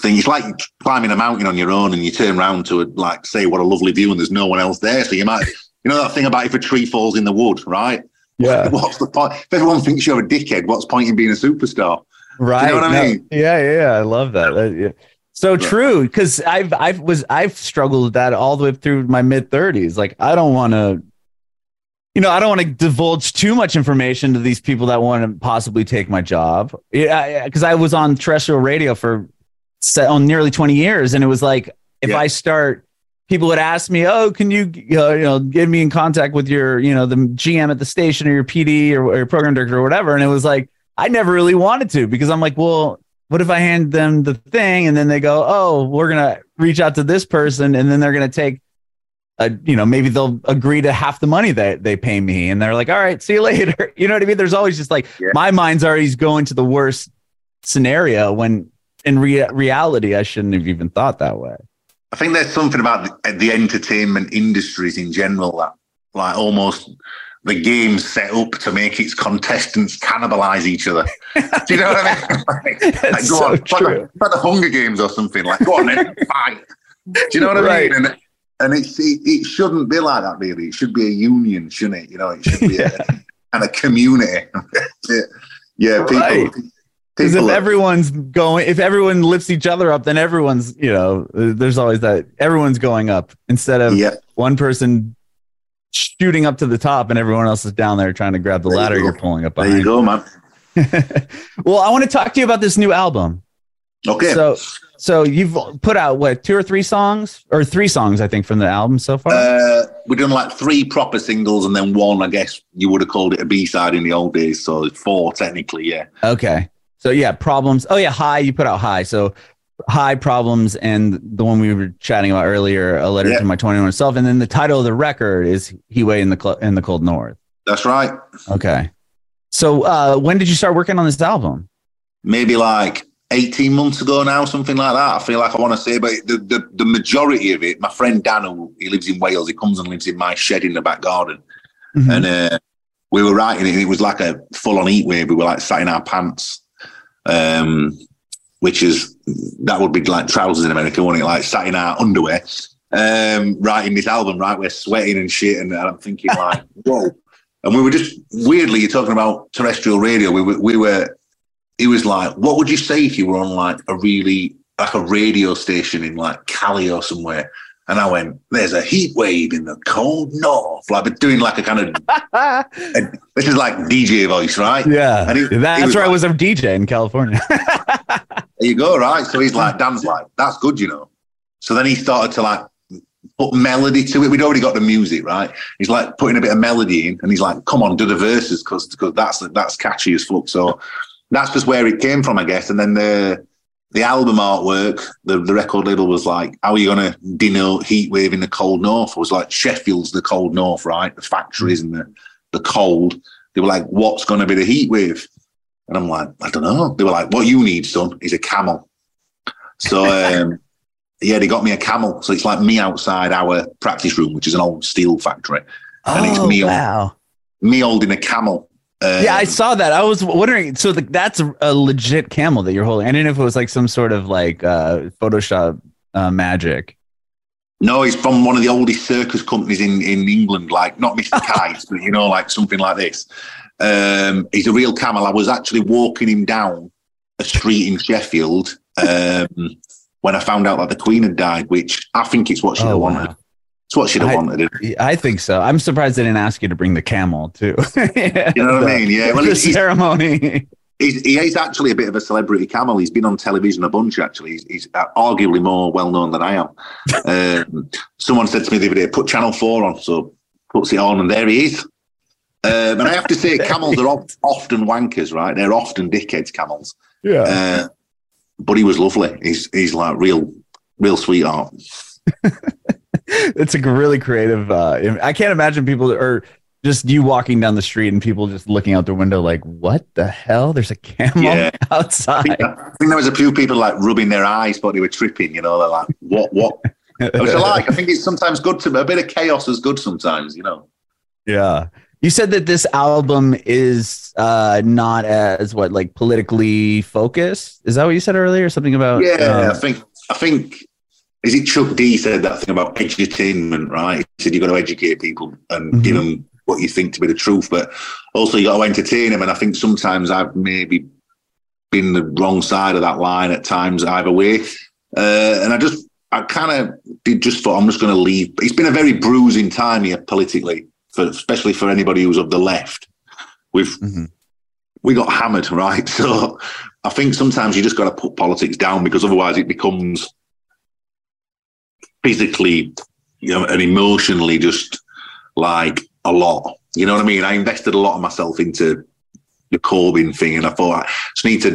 [SPEAKER 3] thing. It's like climbing a mountain on your own, and you turn around to like say what a lovely view, and there's no one else there. So you might, you know, that thing about if a tree falls in the wood, right?
[SPEAKER 1] Yeah. (laughs)
[SPEAKER 3] What's the point? If everyone thinks you're a dickhead, what's the point in being a superstar?
[SPEAKER 1] Right.
[SPEAKER 3] what I
[SPEAKER 1] No,
[SPEAKER 3] mean?
[SPEAKER 1] Yeah, yeah, yeah. I love that. That- yeah. So
[SPEAKER 3] Yeah.
[SPEAKER 1] true. Because I've I've was I've struggled with that all the way through my mid thirties. Like I don't want to, you know, I don't want to divulge too much information to these people that want to possibly take my job. Yeah, because I was on terrestrial radio for on nearly twenty years, and it was like if
[SPEAKER 3] Yeah.
[SPEAKER 1] I start. People would ask me, "Oh, can you, uh, you know, get me in contact with your, you know, the GM at the station or your PD or, or your program director or whatever?" And it was like, I never really wanted to because I'm like, well, what if I hand them the thing and then they go, oh, we're gonna reach out to this person and then they're gonna take, a, you know, maybe they'll agree to half the money that they pay me and they're like, all right, see you (laughs) later. You know what I mean? There's always just like
[SPEAKER 3] Yeah.
[SPEAKER 1] my mind's already going to the worst scenario when in rea- reality I shouldn't have even thought that way.
[SPEAKER 3] I think there's something about the, the entertainment industries in general that, like, almost the game's set up to make its contestants cannibalize each other. Do you know what I mean? (laughs) Like, (laughs) like, go
[SPEAKER 1] so
[SPEAKER 3] on,
[SPEAKER 1] true.
[SPEAKER 3] like the Hunger Games or something. Like, go on then, (laughs) fight. Do you know what I mean? And, and it's, it, it shouldn't be like that, really. It should be a union, shouldn't it? You know, it should be a, and a community. yeah, yeah, people.
[SPEAKER 1] Right. Because if everyone's going, if everyone lifts each other up, then everyone's, you know, there's always that everyone's going up instead of
[SPEAKER 3] yeah,
[SPEAKER 1] one person shooting up to the top and everyone else is down there trying to grab the
[SPEAKER 3] There
[SPEAKER 1] ladder
[SPEAKER 3] go.
[SPEAKER 1] you're pulling up
[SPEAKER 3] there you go, man. (laughs)
[SPEAKER 1] well, I want to talk to you about this new album.
[SPEAKER 3] Okay.
[SPEAKER 1] So, so you've put out what two or three songs or three songs, I think, from the album so far.
[SPEAKER 3] Uh, we've done like three proper singles and then one, I guess you would have called it a B side in the old days. So four technically, yeah.
[SPEAKER 1] okay. So yeah, problems. Oh yeah, high. You put out high. So high problems and the one we were chatting about earlier, a letter
[SPEAKER 3] Yeah.
[SPEAKER 1] to my 21 self, and then the title of the record is "Heatwave in the Cl- in the Cold North."
[SPEAKER 3] That's right.
[SPEAKER 1] Okay. So uh, when did you start working on this album?
[SPEAKER 3] Maybe like 18 months ago now, something like that. I feel like I want to say, but the, the, the majority of it, my friend Dan, who he lives in Wales, he comes and lives in my shed in the back garden.
[SPEAKER 1] Mhm.
[SPEAKER 3] And uh, we were writing it, it was like a full on heat wave. We were like sat in our pants, um, which is that would be like trousers in America, wouldn't it? Like sat in our underwear, um, writing this album, right? We're sweating and shit, and I'm thinking (laughs) like, whoa. And we were just weirdly, you're talking about terrestrial radio. We were, we were, it was like, what would you say if you were on like a really like a radio station in like Cali or somewhere? And I went, there's a heat wave in the cold north. Like, but doing like a kind of, (laughs) and this is like DJ voice, right?
[SPEAKER 1] yeah,
[SPEAKER 3] And he- he
[SPEAKER 1] that's
[SPEAKER 3] was
[SPEAKER 1] where I was a DJ in California. (laughs)
[SPEAKER 3] There you go, right? So he's like, Dan's like, that's good, you know. So then he started to like put melody to it. We'd already got the music, right? He's like putting a bit of melody in and he's like, come on, do the verses because that's that's catchy as fuck. So that's just where it came from, I guess. And then the the album artwork, the, the record label was like, how are you going to denote heatwave in the cold north? It was like Sheffield's the cold north, right? The factories and the, the cold. They were like, what's going to be the heatwave? And I'm like, I don't know. They were like, what you need, son, is a camel. So, (laughs) um, yeah, they got me a camel. So it's like me outside our practice room, which is an old steel factory.
[SPEAKER 1] And oh, it's me, wow.
[SPEAKER 3] me holding a camel.
[SPEAKER 1] Yeah, I saw that. I was wondering. So the, that's a legit camel that you're holding. I didn't know if it was like some sort of like uh, Photoshop uh, magic.
[SPEAKER 3] No, he's from one of the oldest circus companies in, in England, like not Mr. (laughs) Kite, but you know, like something like this. Um, he's a real camel. I was actually walking him down a street in Sheffield um, when I found out that the Queen had died, which I think it's what she'd oh, wanted. Wow. It's what she'd have
[SPEAKER 1] I,
[SPEAKER 3] wanted.
[SPEAKER 1] I think so. I'm surprised they didn't ask you to bring the camel too.
[SPEAKER 3] yeah, (laughs) you know what I mean? Yeah.
[SPEAKER 1] Well, the he's,
[SPEAKER 3] ceremony. He's, he is actually a bit of a celebrity camel. He's been on television a bunch. Actually, he's, he's arguably more well known than I am. um, someone said to me the other day, "Put Channel Four on." So puts it on, and there he is. Um, and I have to say, (laughs) camels are often wankers, right? They're often dickheads, camels.
[SPEAKER 1] Yeah. Uh,
[SPEAKER 3] but he was lovely. He's he's like real, real sweetheart. (laughs)
[SPEAKER 1] it's a really creative. Uh, I can't imagine people or just you walking down the street and people just looking out their window like, "What the hell? There's a camel yeah. (laughs) outside." I think,
[SPEAKER 3] I think, there was a few people like rubbing their eyes, but they were tripping. You know, they're like, "What? What?" Which I like. I think it's sometimes good to a bit of chaos is good sometimes. You know.
[SPEAKER 1] Yeah. You said that this album is uh, not as what like politically focused. Is that what you said earlier? Something about
[SPEAKER 3] yeah. Um, I think I think is it Chuck D said that thing about edutainment, right? He said you've got to educate people and mm-hmm. give them what you think to be the truth, but also you got to entertain them. And I think sometimes I've maybe been the wrong side of that line at times, either way. Uh, and I just I kind of did just thought I'm just going to leave. It's been a very bruising time here politically for especially for anybody who's of the left. We've mm-hmm. we got hammered, (laughs) right? So I think sometimes you just got to put politics down because otherwise it becomes physically, you know, and emotionally just like a lot. You know what I mean? I invested a lot of myself into the Corbyn thing, and I thought I just need to,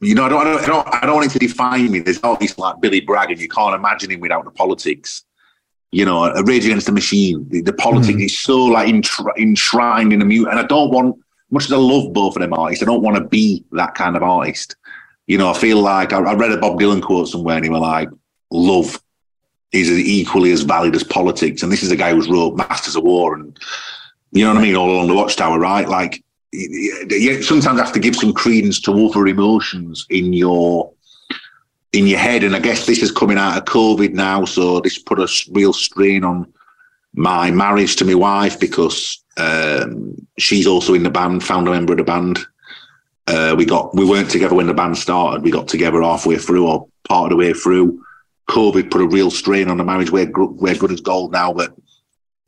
[SPEAKER 3] you know, I don't, I don't, I don't want it to define me. There's all these like Billy Bragg, and you can't imagine him without the politics you know, a Rage Against the Machine. The, the politics mm. is so like enshrined in a mute, and I don't want, much as I love both of them artists, I don't want to be that kind of artist. You know, I feel like I, I read a Bob Dylan quote somewhere, and he was like, "Love is equally as valid as politics." And this is a guy who's wrote Masters of War, and you know what I mean, all along the Watchtower, right? Like, you sometimes have to give some credence to other emotions in your in your head. And I guess this is coming out of COVID now, so this put a real strain on my marriage to my wife because um, she's also in the band, founder member of the band. Uh, we got we weren't together when the band started. We got together halfway through or part of the way through. COVID put a real strain on the marriage. We're we're good as gold now, but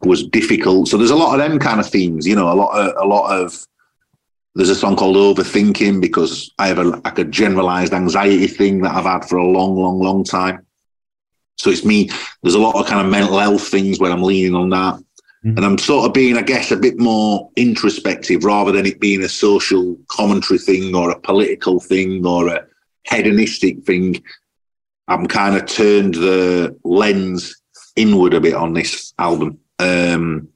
[SPEAKER 3] was difficult. So there's a lot of them kind of themes. You know, a lot of a lot of there's a song called Overthinking because I have a, like a generalized anxiety thing that I've had for a long, long, long time. So it's me. There's a lot of kind of mental health things where I'm leaning on that. Mm-hmm. And I'm sort of being, I guess, a bit more introspective rather than it being a social commentary thing or a political thing or a hedonistic thing. I'm kind of turned the lens inward a bit on this album. Um,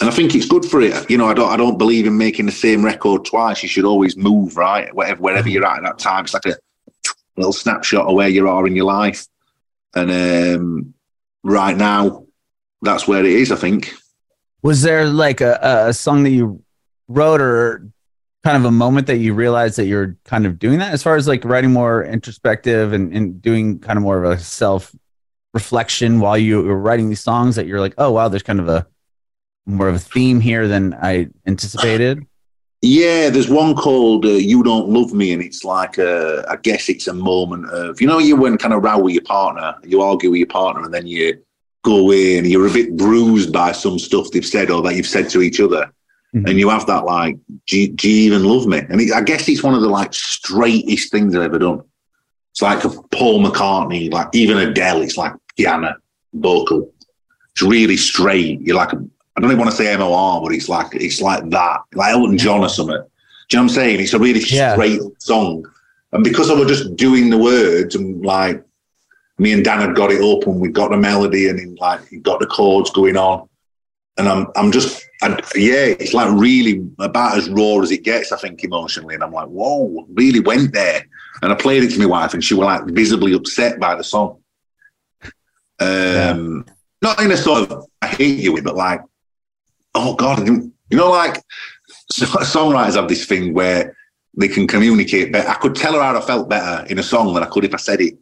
[SPEAKER 3] and I think it's good for it. You know, I don't I don't believe in making the same record twice. You should always move right, whatever wherever you're at at that time. It's like a little snapshot of where you are in your life. And um, right now, that's where it is. I think.
[SPEAKER 1] Was there like a, a song that you wrote, or kind of a moment that you realized that you're kind of doing that, as far as like writing more introspective and, and doing kind of more of a self reflection while you were writing these songs? That you're like, oh wow, there's kind of a more of a theme here than I anticipated.
[SPEAKER 3] Yeah, there's one called uh, "You Don't Love Me," and it's like a, I guess it's a moment of you know you went kind of row with your partner, you argue with your partner, and then you go away and you're a bit bruised by some stuff they've said or that you've said to each other, mm-hmm. and you have that like, do you, do you even love me? And it, I guess it's one of the like straightest things I've ever done. It's like a Paul McCartney, like even Adele. It's like piano, vocal. It's really straight. You're like, I don't even want to say MOR, but it's like it's like that, like Elton John or something. Do you know what I'm saying? It's a really
[SPEAKER 1] Yeah.
[SPEAKER 3] straight song, and because I was just doing the words and like me and Dan had got it up and we got the melody and then, like got the chords going on, and I'm I'm just I, yeah, it's like really about as raw as it gets, I think emotionally, and I'm like, whoa, really went there, and I played it to my wife, and she was like visibly upset by the song. Um, not in a sort of I hate you but like, oh god, you know, like so- songwriters have this thing where they can communicate better. I could tell her how I felt better in a song than I could if I said it,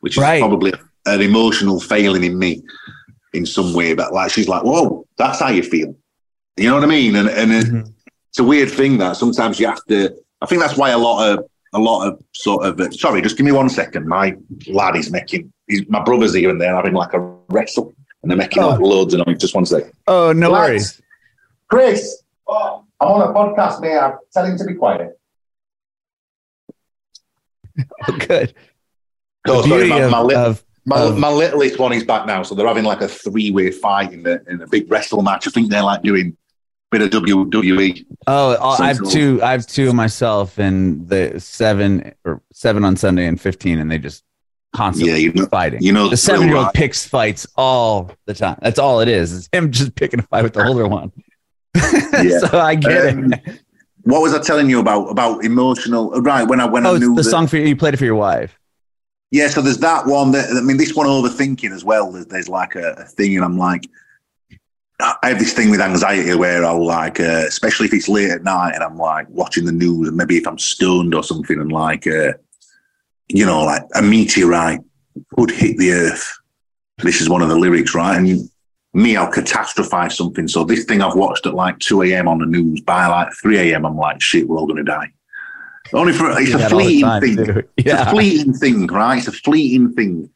[SPEAKER 3] which is
[SPEAKER 1] Right.
[SPEAKER 3] probably an emotional failing in me in some way. But like, she's like, "Whoa, that's how you feel." You know what I mean? And and it-
[SPEAKER 1] Mhm.
[SPEAKER 3] it's a weird thing that sometimes you have to. I think that's why a lot of a lot of sort of. Uh, sorry, just give me one second. My lad is making. He's, my brother's here and there having like a wrestle, and they're making
[SPEAKER 1] Oh.
[SPEAKER 3] like loads of noise. Just one second.
[SPEAKER 1] Oh, no
[SPEAKER 3] Lads,
[SPEAKER 1] worries.
[SPEAKER 3] Chris, I'm on a podcast, mate. I'm telling him to be quiet.
[SPEAKER 1] Oh, (laughs) good.
[SPEAKER 3] Oh, sorry, my,
[SPEAKER 1] of,
[SPEAKER 3] my,
[SPEAKER 1] of-
[SPEAKER 3] my, my littlest one is back now, so they're having like a three-way fight in the in a big wrestle match. I think they're like doing bit of WWE.
[SPEAKER 1] oh, I have two. I have two myself, and the seven or seven on Sunday and fifteen, and they just constantly
[SPEAKER 3] Yeah, you know,
[SPEAKER 1] fighting.
[SPEAKER 3] you know
[SPEAKER 1] the seven year old picks fights all the time. That's all it is. It's him just picking a fight with the older (laughs) one.
[SPEAKER 3] Yeah. (laughs)
[SPEAKER 1] so I get
[SPEAKER 3] Um,
[SPEAKER 1] it.
[SPEAKER 3] What was I telling you about about emotional? Right when I when
[SPEAKER 1] Oh,
[SPEAKER 3] I knew
[SPEAKER 1] the
[SPEAKER 3] that-
[SPEAKER 1] song for you, you played it for your wife.
[SPEAKER 3] Yeah, so there's that one. That I mean, this one overthinking as well. There's, there's like a, a thing, and I'm like, I have this thing with anxiety where I'll like, uh, especially if it's late at night, and I'm like watching the news, and maybe if I'm stoned or something, and like, uh, you know, like a meteorite would hit the earth. This is one of the lyrics, right? And me, I'll catastrophize something. So this thing I've watched at like 2 a.m. on the news by like 3 a.m. I'm like, shit, we're all going to die. Only for it's a
[SPEAKER 1] that all the
[SPEAKER 3] fleeting
[SPEAKER 1] time,
[SPEAKER 3] thing.
[SPEAKER 1] too.
[SPEAKER 3] It's a fleeting thing, right? It's a fleeting thing.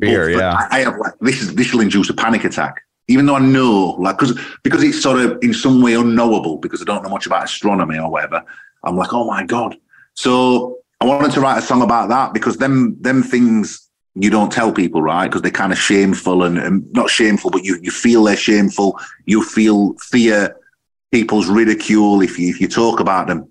[SPEAKER 1] Fear,
[SPEAKER 3] But
[SPEAKER 1] yeah.
[SPEAKER 3] I, I have like this is this will induce a panic attack. Even though I know, like, because because it's sort of in some way unknowable because I don't know much about astronomy or whatever. I'm like, oh my god. So I wanted to write a song about that because them them things you don't tell people, right? Because they're kind of shameful and, and not shameful, but you you feel they're shameful. You feel fear people's ridicule if you if you talk about them.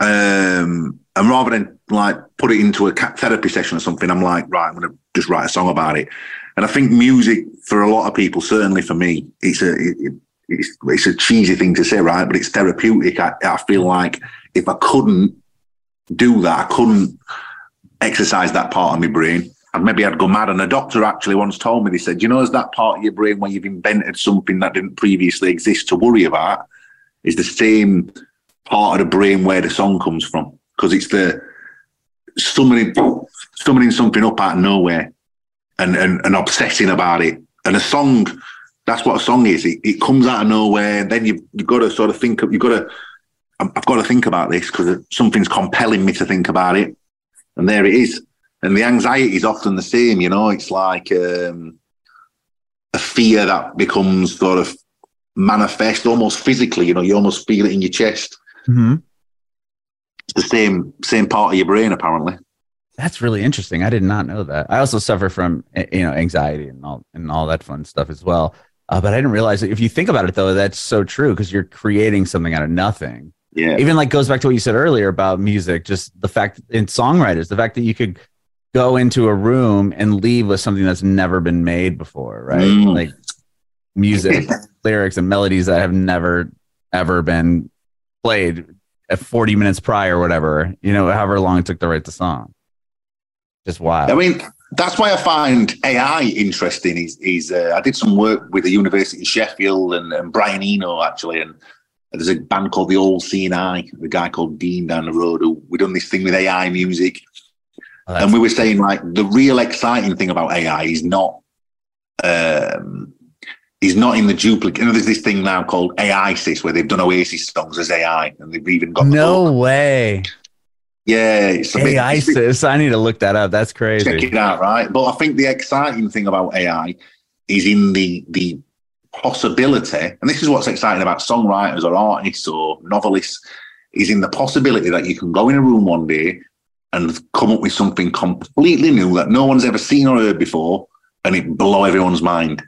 [SPEAKER 3] Um, and rather than like put it into a therapy session or something, I'm like, right, I'm to just write a song about it. And I think music for a lot of people, certainly for me, it's a it, it- it's, it's a cheesy thing to say, right? But it's therapeutic. I, I feel like if I couldn't do that, I couldn't exercise that part of my brain. And maybe I'd go mad. And a doctor actually once told me, they said, you know, is that part of your brain where you've invented something that didn't previously exist to worry about is the same part of the brain where the song comes from. Because it's the summoning, summoning something up out of nowhere and, and, and obsessing about it. And a song, that's what a song is. It, it comes out of nowhere. And then you've, you've got to sort of think, of, you've got to, I've got to think about this because something's compelling me to think about it. And there it is. And the anxiety is often the same, you know, it's like um, a fear that becomes sort of manifest almost physically, you know, you almost feel it in your chest.
[SPEAKER 1] Mhm.
[SPEAKER 3] It's the same same part of your brain, apparently.
[SPEAKER 1] That's really interesting. I did not know that. I also suffer from eh, you know anxiety and all and all that fun stuff as well. Uh, but I didn't realize that if you think about it though, that's so true because you're creating something out of nothing.
[SPEAKER 3] Yeah.
[SPEAKER 1] Even like goes back to what you said earlier about music, just the fact in songwriters, the fact that you could go into a room and leave with something that's never been made before, right?
[SPEAKER 3] Mm.
[SPEAKER 1] Like music, (laughs) lyrics, and melodies that have never ever been played at 40 minutes prior or whatever, you know, however long it took to write the song. Just wild.
[SPEAKER 3] I mean, that's why I find AI interesting. Is is uh, I did some work with the University of Sheffield and, and Brian Eno actually, and there's a band called the All Seeing I, the guy called Dean down the road who we done this thing with AI music,
[SPEAKER 1] Oh,
[SPEAKER 3] and we were saying like the real exciting thing about AI is not um is not in the duplicate. You know, there's this thing now called AISIS where they've done Oasis songs as AI, and they've even got the
[SPEAKER 1] no
[SPEAKER 3] book.
[SPEAKER 1] way.
[SPEAKER 3] Yeah, it's a bit- it's
[SPEAKER 1] I need to look that up. That's crazy.
[SPEAKER 3] check it out, right? But I think the exciting thing about AI is in the the possibility, and this is what's exciting about songwriters or artists or novelists, is in the possibility that you can go in a room one day and come up with something completely new that no one's ever seen or heard before, and it blow everyone's mind.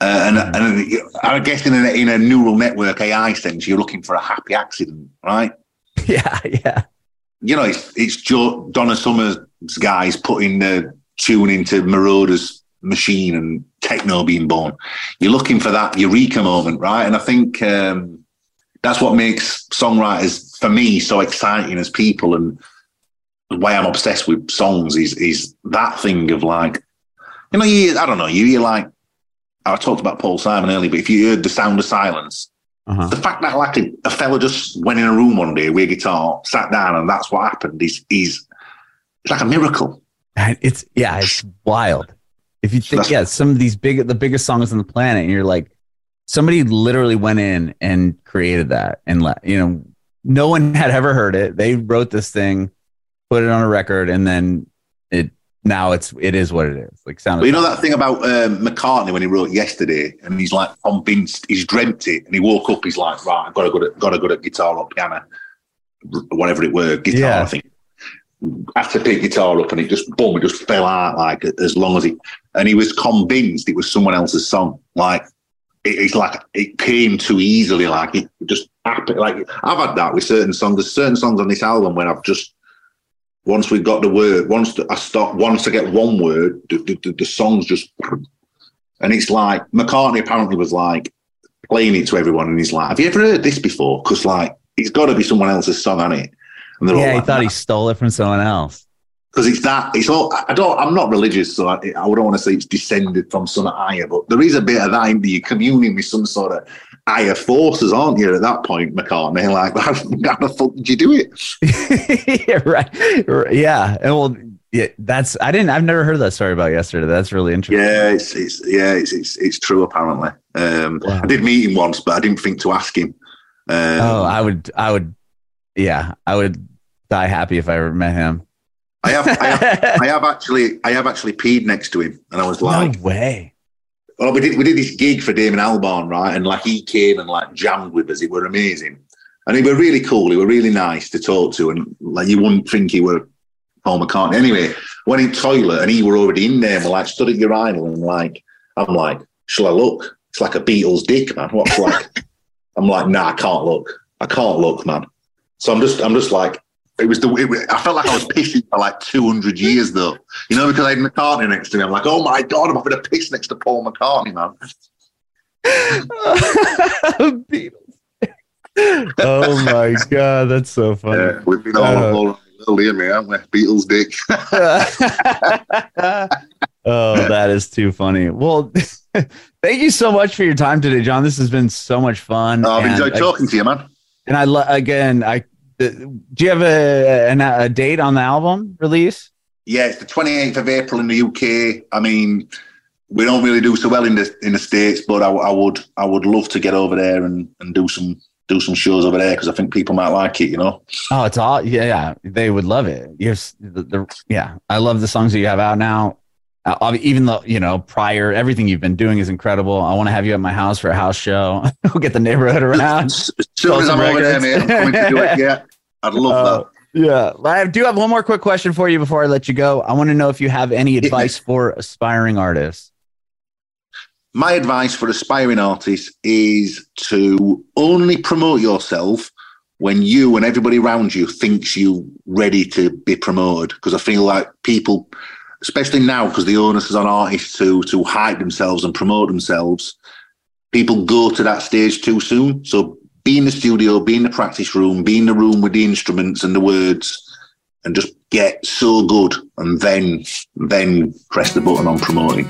[SPEAKER 3] Uh, and, and I guess in a, in a neural network AI sense, you're looking for a happy accident, right? (laughs)
[SPEAKER 1] Yeah, yeah.
[SPEAKER 3] You know, it's it's Joe, Donna Summer's guys putting the tune into Moroder's machine and techno being born. You're looking for that eureka moment, right? And I think um, that's what makes songwriters for me so exciting as people, and the way I'm obsessed with songs is is that thing of like, you know, you I don't know, you you like I talked about Paul Simon earlier, but if you heard the sound of silence, uh-huh. the fact that like a, a, fella just went in a room one day with a guitar, sat down, and that's what happened is is it's like a miracle.
[SPEAKER 1] It's yeah, it's wild. If you think, yeah, some of these big, the biggest songs on the planet, and you're like, somebody literally went in and created that, and let you know, no one had ever heard it. They wrote this thing, put it on a record, and then it now it's it is what it is. Like sound.
[SPEAKER 3] Well, you know that thing about um, McCartney when he wrote yesterday, and he's like convinced he's dreamt it, and he woke up, he's like, right, I've got to go to got to go to guitar or piano, whatever it were, guitar. Yeah. I think. After pick guitar up, and it just boom, it just fell out like as long as he, and he was convinced it was someone else's song. Like it, it's like it came too easily, like it just happened. Like I've had that with certain songs. There's certain songs on this album when I've just once we got the word, once I start, once I get one word, the, the, the song's just, and it's like McCartney apparently was like playing it to everyone, and he's like, "Have you ever heard this before?" Because like it's got to be someone else's song on it.
[SPEAKER 1] And yeah, like, he thought he stole it from someone else.
[SPEAKER 3] Because it's that it's all. I don't. I'm not religious, so I, I don't want to say it's descended from some higher, but there is a bit of that in the communing with some sort of higher forces, aren't you? At that point, McCartney, (laughs) like, how, (laughs) how the fuck did you do
[SPEAKER 1] it? (laughs) yeah, right. Yeah, and well, yeah, that's I didn't. I've never heard that story about yesterday. That's really interesting.
[SPEAKER 3] Yeah, it's, it's yeah, it's, it's it's true. Apparently, um, wow. I did meet him once, but I didn't think to ask him.
[SPEAKER 1] Um, oh, I would, I would, yeah, I would die happy if I ever met him.
[SPEAKER 3] I have, I have, I have actually, I have actually peed next to him, and I was like,
[SPEAKER 1] "No way!"
[SPEAKER 3] Well, we did we did this gig for Damon Albarn, right? And like he came and like jammed with us. It were amazing, and he were really cool. He were really nice to talk to, and like you wouldn't think he were Paul McCartney. Anyway, went in toilet and he were already in there. And we're like stood at urinal and like I'm like, shall I look? It's like a Beatles dick, man. What's like? (laughs) I'm like, nah, I can't look. I can't look, man. So I'm just I'm just like it was the. It, I felt like I was pissing for like 200 years, though. You know, because I had McCartney next to me. I'm like, oh my god, I'm having a piss next to Paul McCartney, man.
[SPEAKER 1] Beatles. (laughs) oh my god, that's so funny. Yeah,
[SPEAKER 3] we've been all, uh, all little near me, haven't we? Beatles dick. (laughs)
[SPEAKER 1] oh, that is too funny. Well, (laughs) thank you so much for your time today, Jon. This has been so much fun.
[SPEAKER 3] Oh, I've enjoyed talking to you, man.
[SPEAKER 1] And I again, I do you have a, a, a date on the album release?
[SPEAKER 3] Yeah, it's the 28th of April in the UK. I mean, we don't really do so well in the in the states, but I, I would I would love to get over there and, and do some do some shows over there because I think people might like it. You know.
[SPEAKER 1] Oh, it's all yeah, yeah. They would love it. Yes, the, the, yeah. I love the songs that you have out now. Uh, even though you know prior everything you've been doing is incredible. I want to have you at my house for a house show. (laughs) we'll get the neighborhood around.
[SPEAKER 3] As soon as I'm over there, man, I'm coming to do it. (laughs) Yeah. I'd love uh, that.
[SPEAKER 1] Yeah. I do have one more quick question for you before I let you go. I want to know if you have any advice for aspiring artists.
[SPEAKER 3] My advice for aspiring artists is to only promote yourself when you and everybody around you thinks you ready to be promoted. Because I feel like people, especially now, because the onus is on artists to to hype themselves and promote themselves, people go to that stage too soon. So be in the studio, be in the practice room, be in the room with the instruments and the words, and just get so good, and then then press the button on promoting.